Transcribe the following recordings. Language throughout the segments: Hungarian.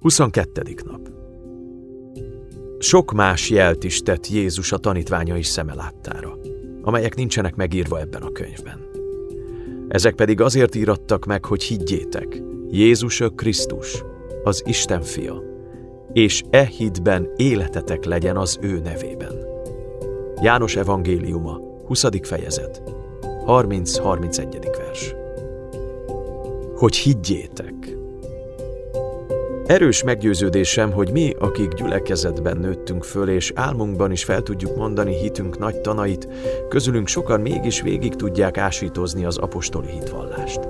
22. nap Sok más jelt is tett Jézus a tanítványai szeme láttára, amelyek nincsenek megírva ebben a könyvben. Ezek pedig azért írattak meg, hogy higgyétek, Jézus a Krisztus, az Isten fia, és e hitben életetek legyen az ő nevében. János evangéliuma, 20. fejezet, 30-31. vers. Hogy higgyétek. Erős meggyőződésem, hogy mi, akik gyülekezetben nőttünk föl, és álmunkban is fel tudjuk mondani hitünk nagy tanait, közülünk sokan mégis végig tudják ásítozni az apostoli hitvallást.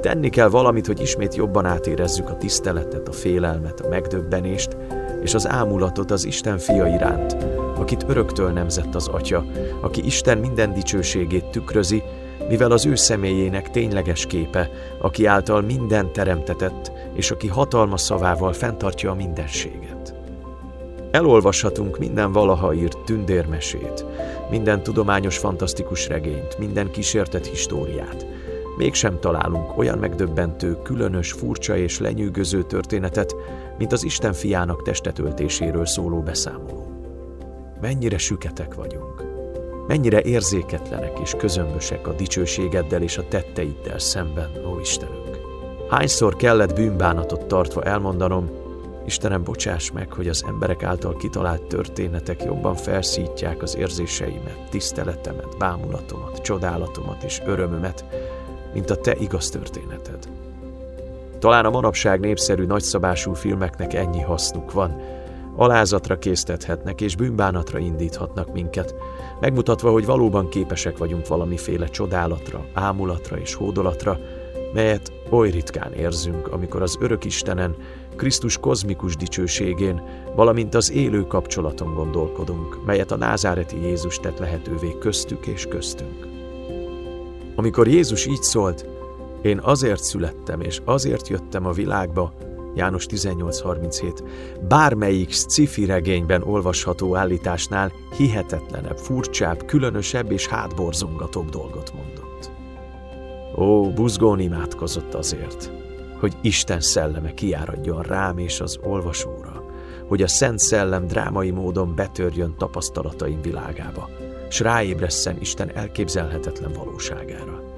Tenni kell valamit, hogy ismét jobban átérezzük a tiszteletet, a félelmet, a megdöbbenést és az ámulatot az Isten fia iránt, akit öröktől nemzett az Atya, aki Isten minden dicsőségét tükrözi, mivel az ő személyének tényleges képe, aki által minden teremtetett, és aki hatalma szavával fenntartja a mindenséget. Elolvashatunk minden valaha írt tündérmesét, minden tudományos fantasztikus regényt, minden kísértett históriát. Mégsem találunk olyan megdöbbentő, különös, furcsa és lenyűgöző történetet, mint az Isten fiának testetöltéséről szóló beszámoló. Mennyire süketek vagyunk, mennyire érzéketlenek és közömbösek a dicsőségeddel és a tetteiddel szemben, ó Istenünk. Hányszor kellett bűnbánatot tartva elmondanom, Istenem, bocsáss meg, hogy az emberek által kitalált történetek jobban felszítják az érzéseimet, tiszteletemet, bámulatomat, csodálatomat és örömömet, mint a te igaz történeted. Talán a manapság népszerű nagyszabású filmeknek ennyi hasznuk van, alázatra késztethetnek és bűnbánatra indíthatnak minket, megmutatva, hogy valóban képesek vagyunk valamiféle csodálatra, ámulatra és hódolatra, melyet oly ritkán érzünk, amikor az örök Istenen, Krisztus kozmikus dicsőségén, valamint az élő kapcsolaton gondolkodunk, melyet a názáreti Jézus tett lehetővé köztük és köztünk. Amikor Jézus így szólt, én azért születtem és azért jöttem a világba, János 18.37, bármelyik sci regényben olvasható állításnál hihetetlenebb, furcsább, különösebb és hátborzongatóbb dolgot mondott. Ó, buzgón imádkozott azért, hogy Isten szelleme kiáradjon rám és az olvasóra, hogy a Szent Szellem drámai módon betörjön tapasztalataim világába, s ráébresszen Isten elképzelhetetlen valóságára.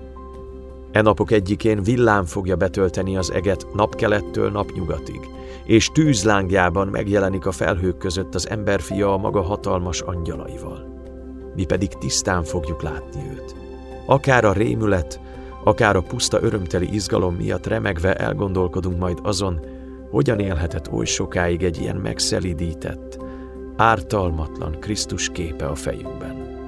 E napok egyikén villám fogja betölteni az eget napkelettől napnyugatig, és tűzlángjában megjelenik a felhők között az emberfia a maga hatalmas angyalaival. Mi pedig tisztán fogjuk látni őt. Akár a rémület, akár a puszta örömteli izgalom miatt remegve elgondolkodunk majd azon, hogyan élhetett oly sokáig egy ilyen megszelidített, ártalmatlan Krisztus képe a fejünkben.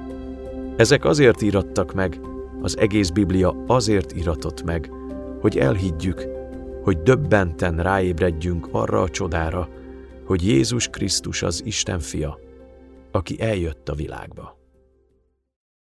Ezek azért írattak meg, az egész Biblia azért iratott meg, hogy elhiggyük, hogy döbbenten ráébredjünk arra a csodára, hogy Jézus Krisztus az Isten fia, aki eljött a világba.